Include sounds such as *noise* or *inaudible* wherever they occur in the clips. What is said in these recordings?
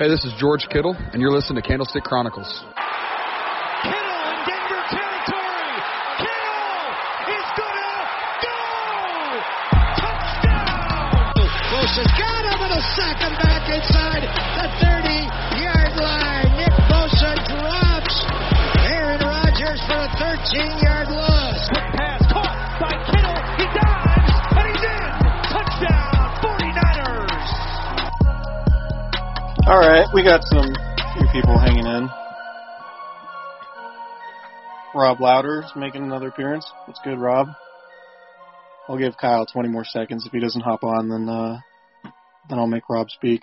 Hey, this is George Kittle, and you're listening to Candlestick Chronicles. All right, we got some few people hanging in. Rob Louder is making another appearance. That's good, Rob. I'll give Kyle 20 more seconds. If he doesn't hop on, then uh, then I'll make Rob speak.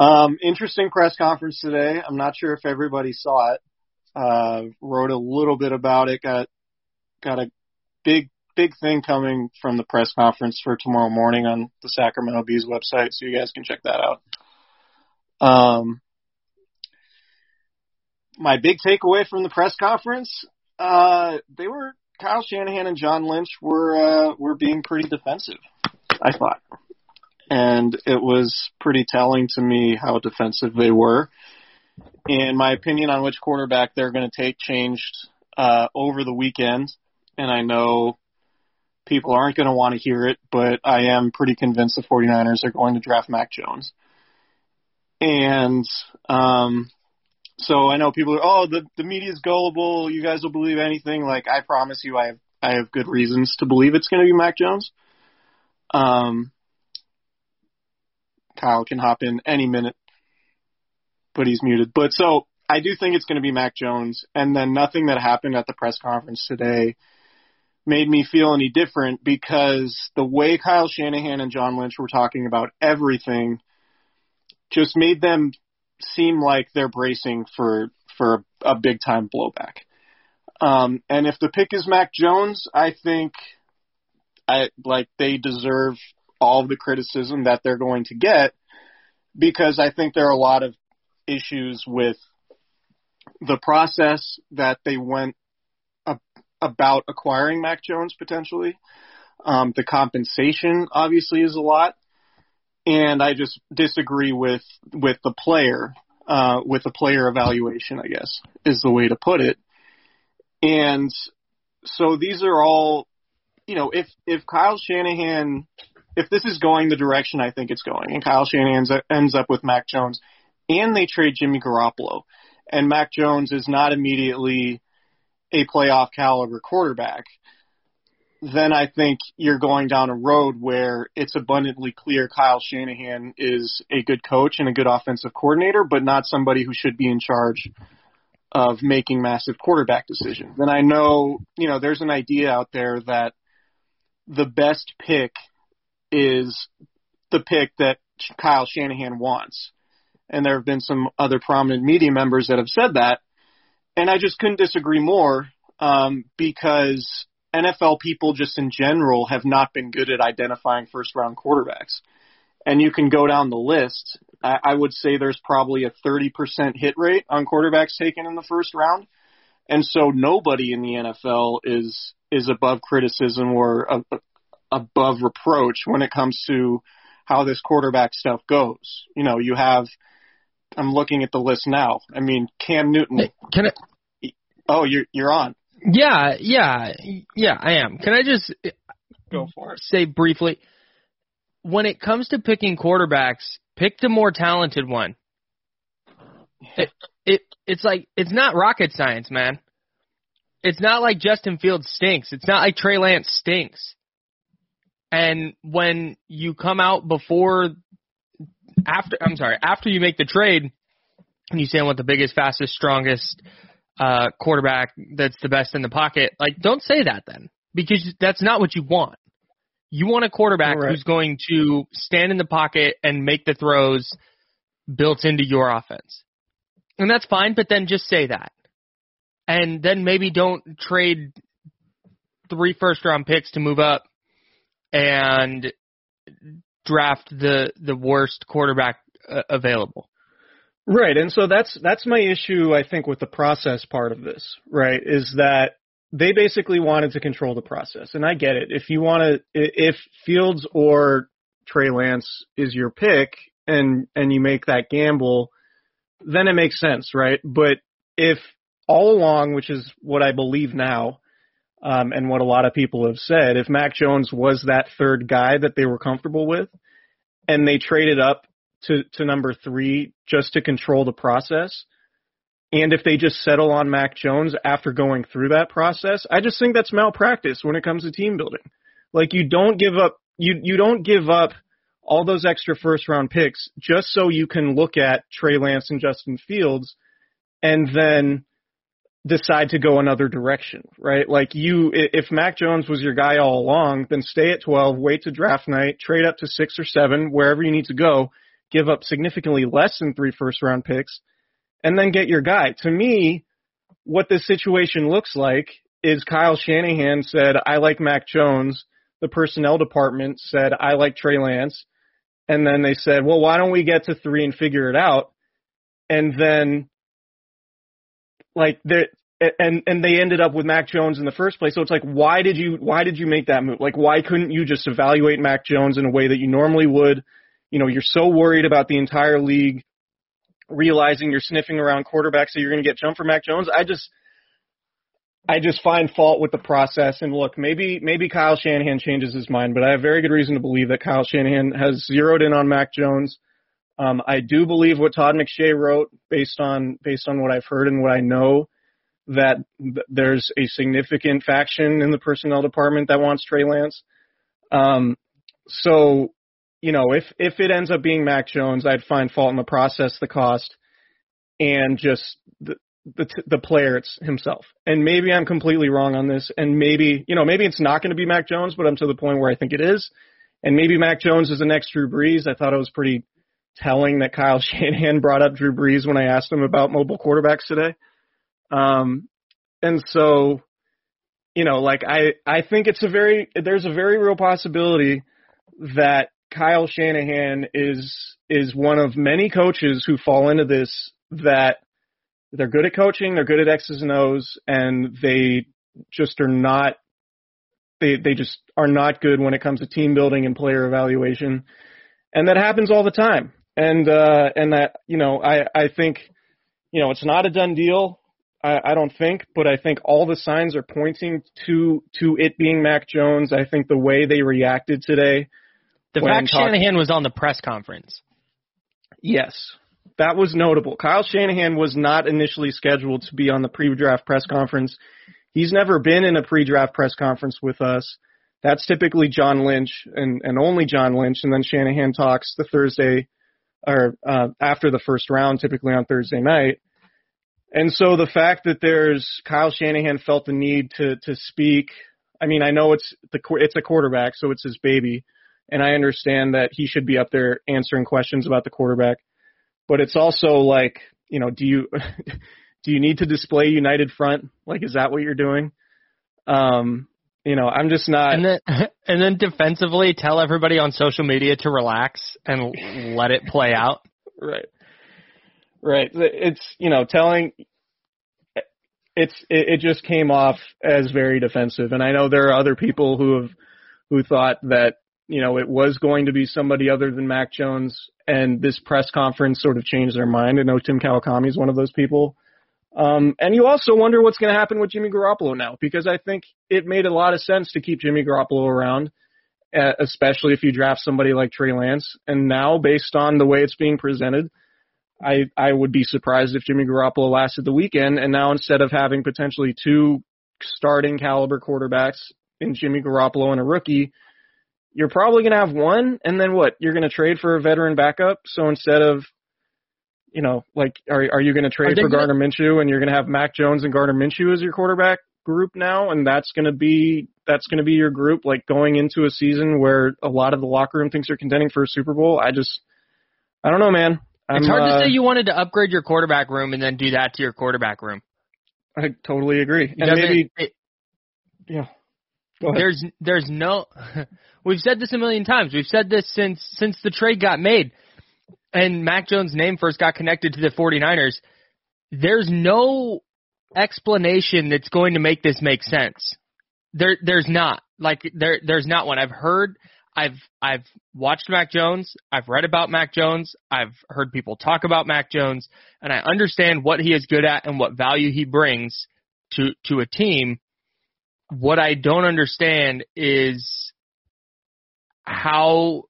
Um, interesting press conference today. I'm not sure if everybody saw it. Uh, wrote a little bit about it. Got got a big big thing coming from the press conference for tomorrow morning on the Sacramento Bees website, so you guys can check that out. Um, my big takeaway from the press conference, uh, they were Kyle Shanahan and John Lynch were uh, were being pretty defensive. I thought, and it was pretty telling to me how defensive they were. And my opinion on which quarterback they're going to take changed uh, over the weekend. And I know people aren't going to want to hear it, but I am pretty convinced the 49ers are going to draft Mac Jones. And um, so I know people are, oh, the the media's gullible. You guys will believe anything. Like I promise you, I have I have good reasons to believe it's going to be Mac Jones. Um, Kyle can hop in any minute, but he's muted. But so I do think it's going to be Mac Jones. And then nothing that happened at the press conference today made me feel any different because the way Kyle Shanahan and John Lynch were talking about everything just made them seem like they're bracing for for a big time blowback. Um, and if the pick is Mac Jones, I think I like they deserve all the criticism that they're going to get because I think there are a lot of issues with the process that they went ab- about acquiring Mac Jones potentially. Um, the compensation obviously is a lot, and I just disagree with with the player, uh, with the player evaluation. I guess is the way to put it. And so these are all, you know, if if Kyle Shanahan, if this is going the direction I think it's going, and Kyle Shanahan ends up with Mac Jones, and they trade Jimmy Garoppolo, and Mac Jones is not immediately a playoff caliber quarterback, then I think you're going down a road where it's abundantly clear Kyle Shanahan is a good coach and a good offensive coordinator, but not somebody who should be in charge of making massive quarterback decisions. And I know, you know, there's an idea out there that the best pick is the pick that Kyle Shanahan wants. And there have been some other prominent media members that have said that. And I just couldn't disagree more um, because NFL people just in general have not been good at identifying first round quarterbacks. And you can go down the list. I, I would say there's probably a 30% hit rate on quarterbacks taken in the first round. And so nobody in the NFL is is above criticism or uh, above reproach when it comes to how this quarterback stuff goes. You know, you have I'm looking at the list now. I mean, Cam Newton. Hey, can I? Oh, you're you're on. Yeah, yeah, yeah. I am. Can I just Go for it. say briefly? When it comes to picking quarterbacks, pick the more talented one. *laughs* It, it it's like it's not rocket science, man. It's not like Justin Fields stinks. It's not like Trey Lance stinks. And when you come out before after I'm sorry, after you make the trade and you say I want the biggest, fastest, strongest uh quarterback that's the best in the pocket, like don't say that then. Because that's not what you want. You want a quarterback Right. who's going to stand in the pocket and make the throws built into your offense. And that's fine, but then just say that. And then maybe don't trade three first round picks to move up and draft the the worst quarterback uh, available. Right, and so that's that's my issue. I think with the process part of this, right, is that they basically wanted to control the process, and I get it. If you want to, if Fields or Trey Lance is your pick, and and you make that gamble, then it makes sense, right? But if all along, which is what I believe now, um, and what a lot of people have said, if Mac Jones was that third guy that they were comfortable with, and they traded up to, to number three just to control the process. And if they just settle on Mac Jones after going through that process, I just think that's malpractice when it comes to team building. Like you don't give up you you don't give up all those extra first round picks just so you can look at Trey Lance and Justin Fields and then decide to go another direction, right? Like you if Mac Jones was your guy all along, then stay at 12, wait to draft night, trade up to 6 or 7 wherever you need to go give up significantly less than three first round picks, and then get your guy. To me, what this situation looks like is Kyle Shanahan said, I like Mac Jones. The personnel department said, I like Trey Lance. And then they said, well, why don't we get to three and figure it out? And then, like, they and and they ended up with Mac Jones in the first place. So it's like, why did you why did you make that move? Like, why couldn't you just evaluate Mac Jones in a way that you normally would? You know, you're so worried about the entire league realizing you're sniffing around quarterbacks that you're going to get jumped for Mac Jones. I just, I just find fault with the process. And look, maybe, maybe Kyle Shanahan changes his mind, but I have very good reason to believe that Kyle Shanahan has zeroed in on Mac Jones. Um, I do believe what Todd McShay wrote based on, based on what I've heard and what I know that th- there's a significant faction in the personnel department that wants Trey Lance. Um, so you know, if if it ends up being Mac Jones, I'd find fault in the process, the cost, and just the the the player it's himself. And maybe I'm completely wrong on this, and maybe you know maybe it's not going to be Mac Jones, but I'm to the point where I think it is. And maybe Mac Jones is the next Drew Brees. I thought it was pretty telling that Kyle *laughs* Shanahan brought up Drew Brees when I asked him about mobile quarterbacks today. Um, and so, you know, like I I think it's a very there's a very real possibility that Kyle Shanahan is is one of many coaches who fall into this that they're good at coaching, they're good at X's and O's, and they just are not they they just are not good when it comes to team building and player evaluation. And that happens all the time. And uh and that, you know, I I think you know, it's not a done deal. I, I don't think, but I think all the signs are pointing to to it being Mac Jones. I think the way they reacted today The When fact talk- Shanahan was on the press conference. Yes, that was notable. Kyle Shanahan was not initially scheduled to be on the pre-draft press conference. He's never been in a pre-draft press conference with us. That's typically John Lynch and, and only John Lynch, and then Shanahan talks the Thursday or uh, after the first round, typically on Thursday night. And so the fact that there's Kyle Shanahan felt the need to to speak. I mean, I know it's the it's a quarterback, so it's his baby, and I understand that he should be up there answering questions about the quarterback. But it's also like, you know, do you *laughs* do you need to display united front? Like, is that what you're doing? Um, you know, I'm just not. and then *laughs* and then defensively tell everybody on social media to relax and let it play out. *laughs* Right. Right. It's you know telling. It's it, it just came off as very defensive, and I know there are other people who have who thought that you know it was going to be somebody other than Mac Jones, and this press conference sort of changed their mind. I know Tim Kawakami is one of those people. Um, and you also wonder what's going to happen with Jimmy Garoppolo now, because I think it made a lot of sense to keep Jimmy Garoppolo around, especially if you draft somebody like Trey Lance. And now, based on the way it's being presented, I I would be surprised if Jimmy Garoppolo lasted the weekend. And now instead of having potentially two starting caliber quarterbacks in Jimmy Garoppolo and a rookie, you're probably going to have one, and then what? You're going to trade for a veteran backup. So instead of you know, like, are are you going to trade for gonna- Gardner Minshew and you're going to have Mac Jones and Gardner Minshew as your quarterback group now, and that's going to be that's going to be your group, like going into a season where a lot of the locker room thinks you're contending for a Super Bowl. I just, I don't know, man. I'm, it's hard uh, to say you wanted to upgrade your quarterback room and then do that to your quarterback room. I totally agree. It And maybe, it- yeah. *laughs* There's there's no *laughs* we've said this a million times. We've said this since since the trade got made and Mac Jones' name first got connected to the 49ers. There's no explanation that's going to make this make sense. There there's not. Like there there's not one. I've heard I've I've watched Mac Jones, I've read about Mac Jones, I've heard people talk about Mac Jones, and I understand what he is good at and what value he brings to to a team. What I don't understand is how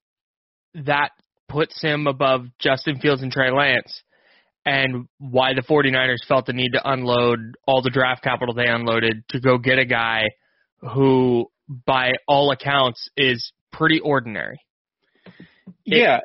that puts him above Justin Fields and Trey Lance and why the 49ers felt the need to unload all the draft capital they unloaded to go get a guy who by all accounts is pretty ordinary. yeah.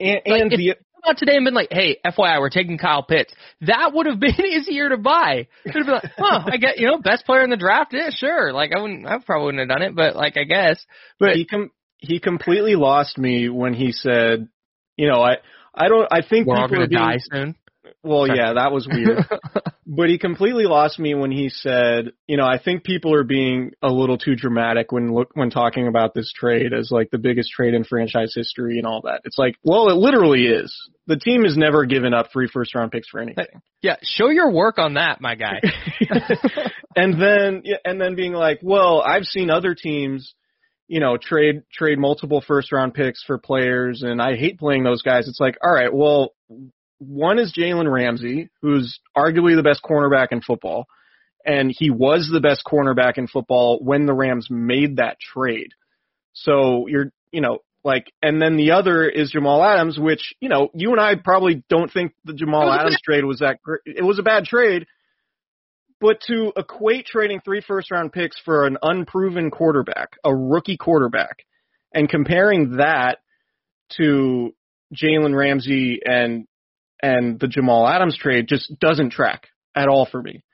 And, and if- the Come out today and been like, "Hey, FYI, we're taking Kyle Pitts." That would have been *laughs* easier to buy. It would have been like, "Oh, I get you know best player in the draft." Yeah, sure. Like I wouldn't, I probably wouldn't have done it, but like I guess. But he com- he completely lost me when he said, you know, I I don't I think we're all gonna being, die soon. Well, yeah, that was weird. *laughs* but he completely lost me when he said, you know, I think people are being a little too dramatic when look when talking about this trade as like the biggest trade in franchise history and all that. It's like, well, it literally is. The team has never given up three first round picks for anything. yeah, show your work on that, my guy. *laughs* *laughs* and then yeah, and then being like, well, I've seen other teams, you know, trade trade multiple first round picks for players, and I hate playing those guys. It's like, all right, well, one is Jalen Ramsey, who's arguably the best cornerback in football, and he was the best cornerback in football when the Rams made that trade. So you're, you know, like, and then the other is Jamal Adams, which, you know, you and I probably don't think the Jamal Adams trade was that great. It was a bad trade, but to equate trading three first round picks for an unproven quarterback, a rookie quarterback, and comparing that to Jalen Ramsey and and the Jamal Adams trade just doesn't track at all for me.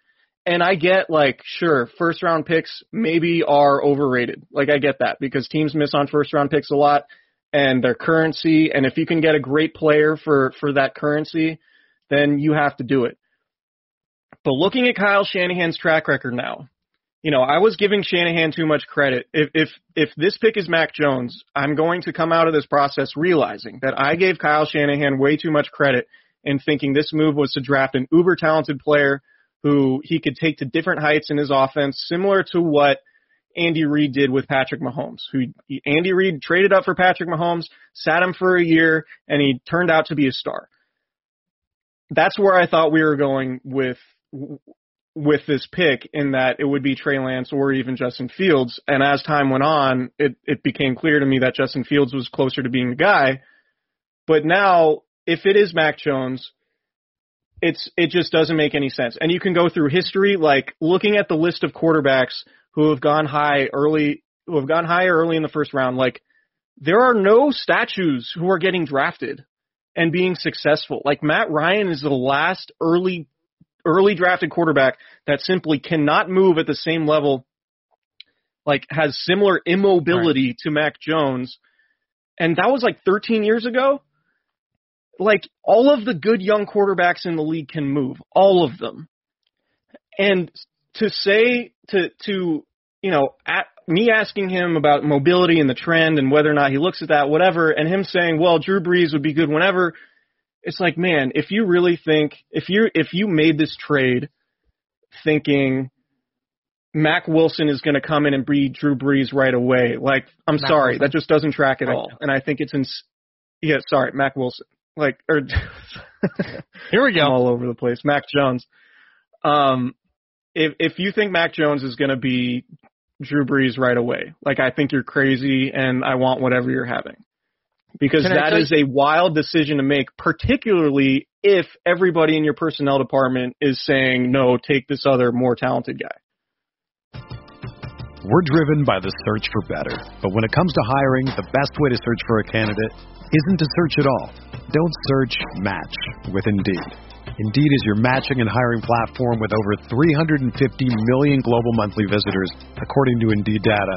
And I get like, sure, first round picks maybe are overrated. Like I get that because teams miss on first round picks a lot and their currency and if you can get a great player for for that currency, then you have to do it. But looking at Kyle Shanahan's track record now, you know, I was giving Shanahan too much credit. If if if this pick is Mac Jones, I'm going to come out of this process realizing that I gave Kyle Shanahan way too much credit in thinking this move was to draft an uber talented player who he could take to different heights in his offense, similar to what Andy Reid did with Patrick Mahomes. Who Andy Reid traded up for Patrick Mahomes, sat him for a year, and he turned out to be a star. That's where I thought we were going with with this pick in that it would be Trey Lance or even Justin Fields. And as time went on, it, it became clear to me that Justin Fields was closer to being the guy. But now, if it is Mac Jones, it's it just doesn't make any sense. And you can go through history, like looking at the list of quarterbacks who have gone high early, who have gone high early in the first round. Like there are no statues who are getting drafted and being successful. Like Matt Ryan is the last early early drafted quarterback that simply cannot move at the same level, like has similar immobility to Mac Jones. And that was like 13 years ago. Like all of the good young quarterbacks in the league can move, all of them. And to say to to you know at, me asking him about mobility and the trend and whether or not he looks at that, whatever, and him saying, well, Drew Brees would be good whenever it's like, man, if you really think if you if you made this trade thinking Mac Wilson is going to come in and be Drew Brees right away, like I'm Mac sorry, Wilson. that just doesn't track at all. And I think it's ins- yeah, sorry, Mac Wilson. Like, or *laughs* Here we go. all over the place. Mac Jones. Um, if if you think Mac Jones is going to be Drew Brees right away, like I think you're crazy, and I want whatever you're having, because Can that is a wild decision to make, particularly if everybody in your personnel department is saying no, take this other more talented guy. We're driven by the search for better. But when it comes to hiring, the best way to search for a candidate isn't to search at all. Don't search, match with Indeed. Indeed is your matching and hiring platform with over 350 million global monthly visitors, according to Indeed data,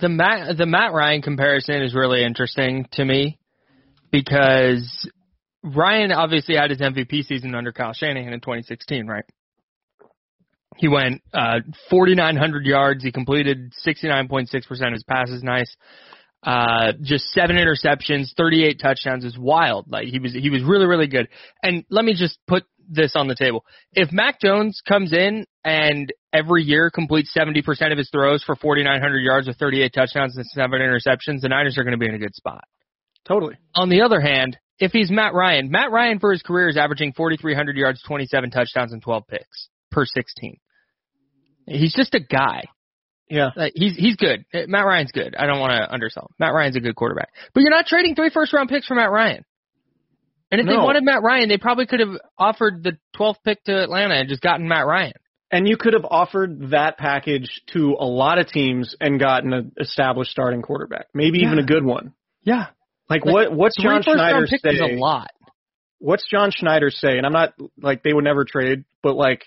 The Matt the Matt Ryan comparison is really interesting to me because Ryan obviously had his MVP season under Kyle Shanahan in 2016, right? He went uh 4900 yards, he completed 69.6% of his passes nice. Uh just 7 interceptions, 38 touchdowns is wild. Like he was he was really really good. And let me just put this on the table. If Mac Jones comes in and every year completes 70% of his throws for 4,900 yards with 38 touchdowns and seven interceptions, the Niners are going to be in a good spot. Totally. On the other hand, if he's Matt Ryan, Matt Ryan for his career is averaging 4,300 yards, 27 touchdowns, and 12 picks per 16. He's just a guy. Yeah. Like, he's he's good. Uh, Matt Ryan's good. I don't want to undersell. him. Matt Ryan's a good quarterback. But you're not trading three first round picks for Matt Ryan. And if they wanted Matt Ryan, they probably could have offered the 12th pick to Atlanta and just gotten Matt Ryan. And you could have offered that package to a lot of teams and gotten an established starting quarterback, maybe even a good one. Yeah. Like, Like, what? What's John Schneider picks is say? a lot. What's John Schneider say? And I'm not like they would never trade, but like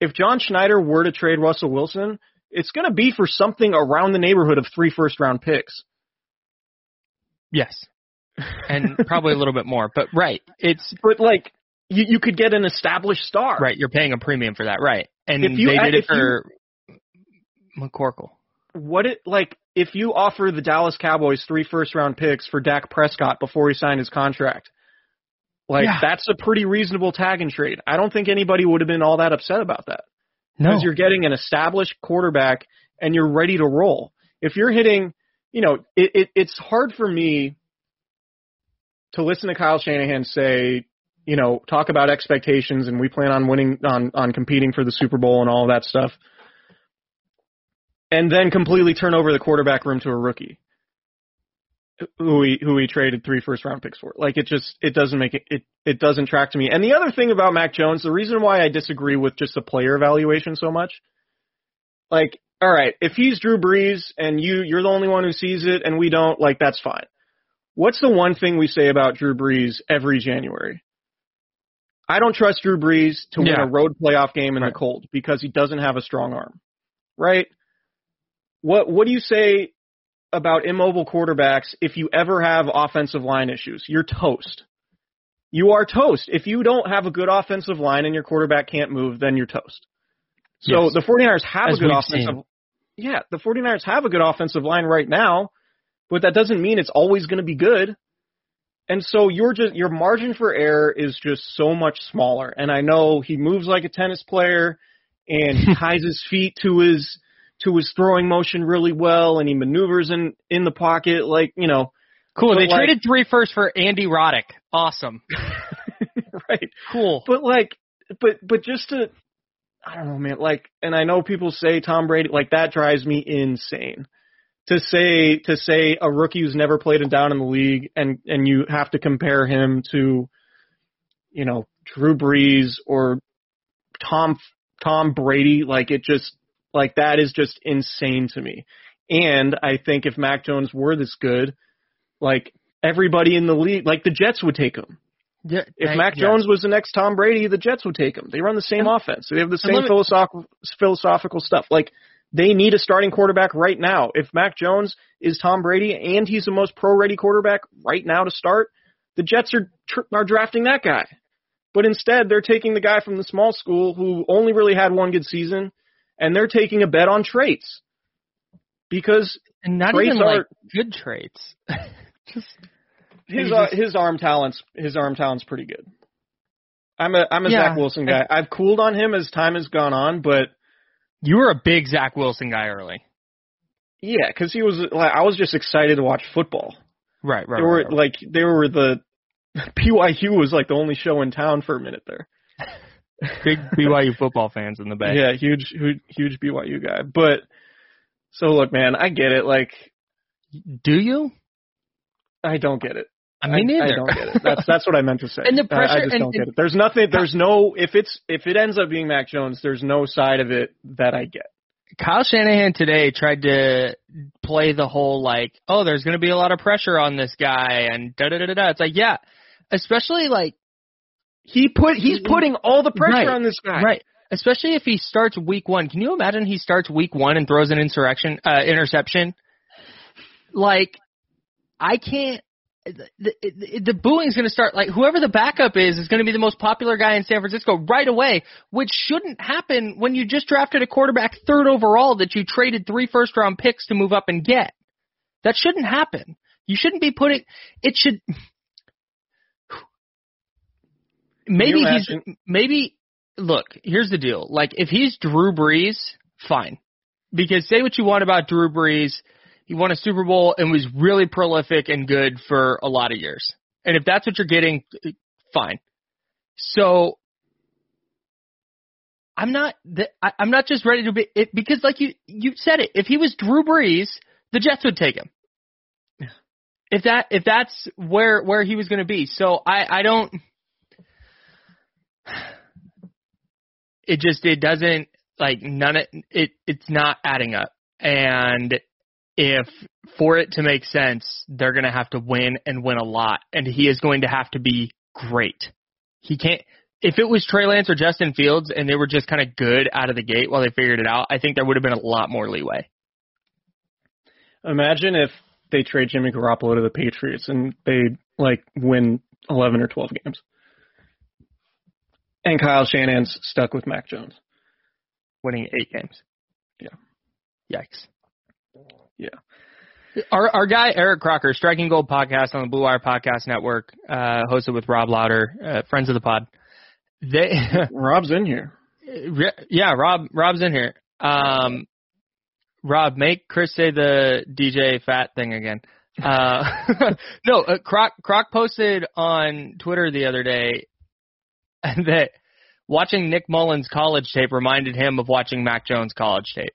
if John Schneider were to trade Russell Wilson, it's going to be for something around the neighborhood of three first round picks. Yes. And probably a little bit more. But right. It's But like you, you could get an established star. right, you're paying a premium for that, right. And If you- they did it if you- for McCorkle. What it like if you offer the Dallas Cowboys three first round picks for Dak Prescott before he signed his contract? Like Yeah. that's a pretty reasonable tag and trade. I don't think anybody would have been all that upset about that. No. because you're getting an established quarterback and you're ready to roll. If you're hitting, you know, it, it, it's hard for me to listen to Kyle Shanahan say, you know, talk about expectations and we plan on winning, on on competing for the Super Bowl and all that stuff, and then completely turn over the quarterback room to a rookie who he who he traded three first round picks for. Like it just it doesn't make it it it doesn't track to me. And the other thing about Mac Jones, the reason why I disagree with just the player evaluation so much, like all right, if he's Drew Brees and you you're the only one who sees it and we don't, like that's fine. What's the one thing we say about Drew Brees every January? I don't trust Drew Brees to win a road playoff game in Right. the cold because he doesn't have a strong arm. Right? What what do you say about immobile quarterbacks if you ever have offensive line issues? You're toast. You are toast. If you don't have a good offensive line and your quarterback can't move, then you're toast. So Yes. the 49ers have As a good offensive seen. Yeah, the 49ers have a good offensive line right now, but that doesn't mean it's always going to be good. And so your just your margin for error is just so much smaller. And I know he moves like a tennis player and he *laughs* ties his feet to his to his throwing motion really well and he maneuvers in in the pocket like, you know, Cool. They like- traded three first for Andy Roddick. Awesome. *laughs* right. Cool. But like but but just to I don't know, man, like and I know people say Tom Brady like that drives me insane. To say to say a rookie who's never played a down in the league and and you have to compare him to you know, Drew Brees or Tom Tom Brady. Like it just like that is just insane to me. And I think if Mac Jones were this good, like everybody in the league, like the Jets would take him. Yeah, If I- Mac yes. Jones was the next Tom Brady, the Jets would take him. They run the same And- offense. They have the same me- philosophical philosophical stuff. Like they need a starting quarterback right now. If Mac Jones is Tom Brady and he's the most pro ready quarterback right now to start, the Jets are tr- are drafting that guy. But instead, they're taking the guy from the small school who only really had one good season, and they're taking a bet on traits because and not traits even like are- good traits. *laughs* Just his uh, just- his arm talents his arm talent's pretty good. I'm a I'm a Yeah. Zach Wilson guy. I've cooled on him as time has gone on, but you were a big Zach Wilson guy early. yeah, because he was like I was just excited to watch football. Right, right, they were like they were the *laughs* BYU was like the only show in town for a minute there. *laughs* big BYU football fans in the Bay. Yeah, huge huge, huge BYU guy. But so look, man, I get it. Like Do you? I don't get it. I mean, I, neither. don't get it. That's that's what I meant to say. *laughs* And the I- I, pressure- just and- don't get it. There's nothing. There's no. If it's if it ends up being Mac Jones, there's no side of it that I get. Kyle Shanahan today tried to play the whole like, oh, there's going to be a lot of pressure on this guy, and da da da da da. It's like, yeah, especially like, He put he's putting all the pressure Right, on this guy. right, especially if he starts week one. Can you imagine he starts week one and throws an insurrection uh, interception? Like, I can't. The, the, the booing's going to start like whoever the backup is is going to be the most popular guy in San Francisco right away, which shouldn't happen when you just drafted a quarterback third overall that you traded three first round picks to move up and get. That shouldn't happen. You shouldn't be putting it should maybe he's maybe look, here's the deal. Like if he's Drew Brees, fine. Because say what you want about Drew Brees, he won a Super Bowl and was really prolific and good for a lot of years. And if that's what you're getting, fine. So I'm not th- I- I'm not just ready to be it, because like you you said it. If he was Drew Brees, the Jets would take him. If that if that's where where he was going to be. So I I don't it just it doesn't like none of it it's not adding up. And if for it to make sense they're going to have to win and win a lot. And he is going to have to be great. He can't if it was Trey Lance or Justin Fields and they were just kind of good out of the gate while they figured it out I think there would have been a lot more leeway. Imagine if they trade Jimmy Garoppolo to the Patriots and they like win eleven or twelve games, and Kyle Shanahan's stuck with Mac Jones. winning 8 games Yeah. yikes Yeah. Our our guy Eric Crocker, Striking Gold podcast on the Blue Wire Podcast Network, uh, hosted with Rob Lauder, uh, friends of the pod. They, *laughs* Rob's in here. yeah, Rob Rob's in here. Um, Rob, make Chris say the DJ fat thing again. Uh, *laughs* no, uh, Croc Croc posted on Twitter the other day *laughs* that watching Nick Mullens college tape reminded him of watching Mac Jones college tape,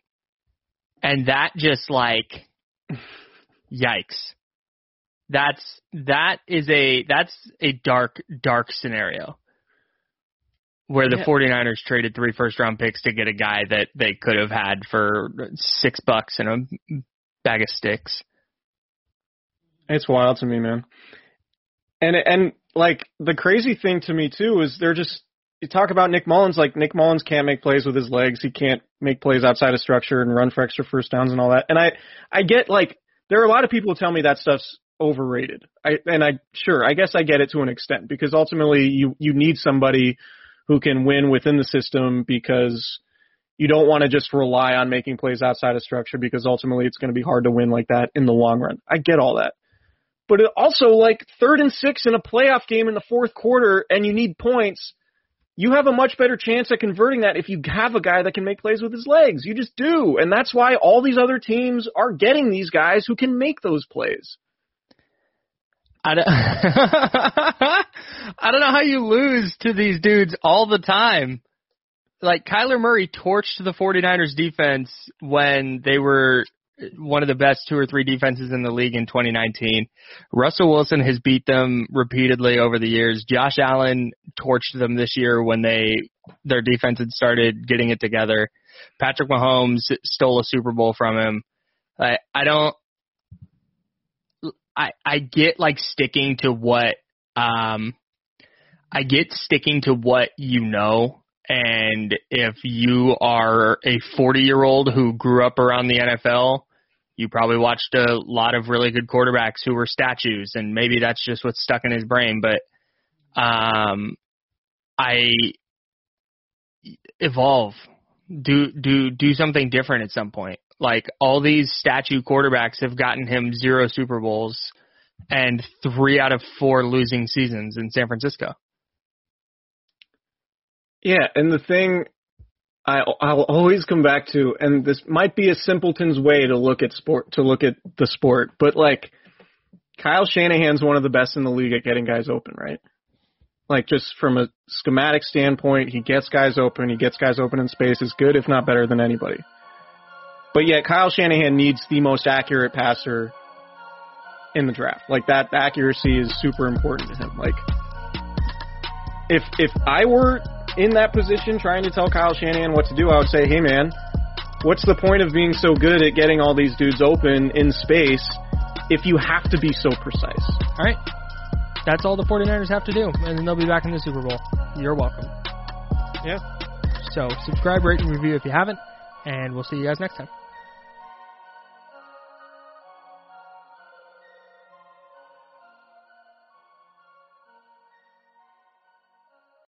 and that just like *laughs* yikes that's that is a that's a dark dark scenario where the Yeah. 49ers traded three first round picks to get a guy that they could have had for 6 bucks and a bag of sticks It's wild to me, man. And and like the crazy thing to me too is they're just you talk about Nick Mullens like Nick Mullens can't make plays with his legs. He can't make plays outside of structure and run for extra first downs and all that. And I I get like there are a lot of people who tell me that stuff's overrated. I and I sure I guess I get it to an extent because ultimately you you need somebody who can win within the system because you don't want to just rely on making plays outside of structure because ultimately it's going to be hard to win like that in the long run. I get all that. But also like third and six in a playoff game in the fourth quarter and you need points, you have a much better chance at converting that if you have a guy that can make plays with his legs. You just do. And that's why all these other teams are getting these guys who can make those plays. I don't, *laughs* I don't know how you lose to these dudes all the time. Like Kyler Murray torched the 49ers defense when they were one of the best two or three defenses in the league in 2019. Russell Wilson has beat them repeatedly over the years. Josh Allen torched them this year when they their defense had started getting it together. Patrick Mahomes stole a Super Bowl from him. I I don't I I get like sticking to what um I get sticking to what you know and if you are a 40 year old who grew up around the NFL, you probably watched a lot of really good quarterbacks who were statues and maybe that's just what's stuck in his brain, but um I evolve. Do do do something different at some point. Like all these statue quarterbacks have gotten him zero Super Bowls and 3 out of 4 losing seasons in San Francisco. Yeah, and the thing I I'll always come back to, and this might be a simpleton's way to look at sport to look at the sport, but like Kyle Shanahan's one of the best in the league at getting guys open, right? Like just from a schematic standpoint, he gets guys open, he gets guys open in space, is good if not better than anybody. But yet Kyle Shanahan needs the most accurate passer in the draft. Like that accuracy is super important to him. Like if if I were in that position trying to tell Kyle Shanahan what to do, I would say, hey man, what's the point of being so good at getting all these dudes open in space if you have to be so precise? All right. That's all the 49ers have to do, and then they'll be back in the Super Bowl. You're welcome. Yeah. So subscribe, rate, and review if you haven't, and we'll see you guys next time.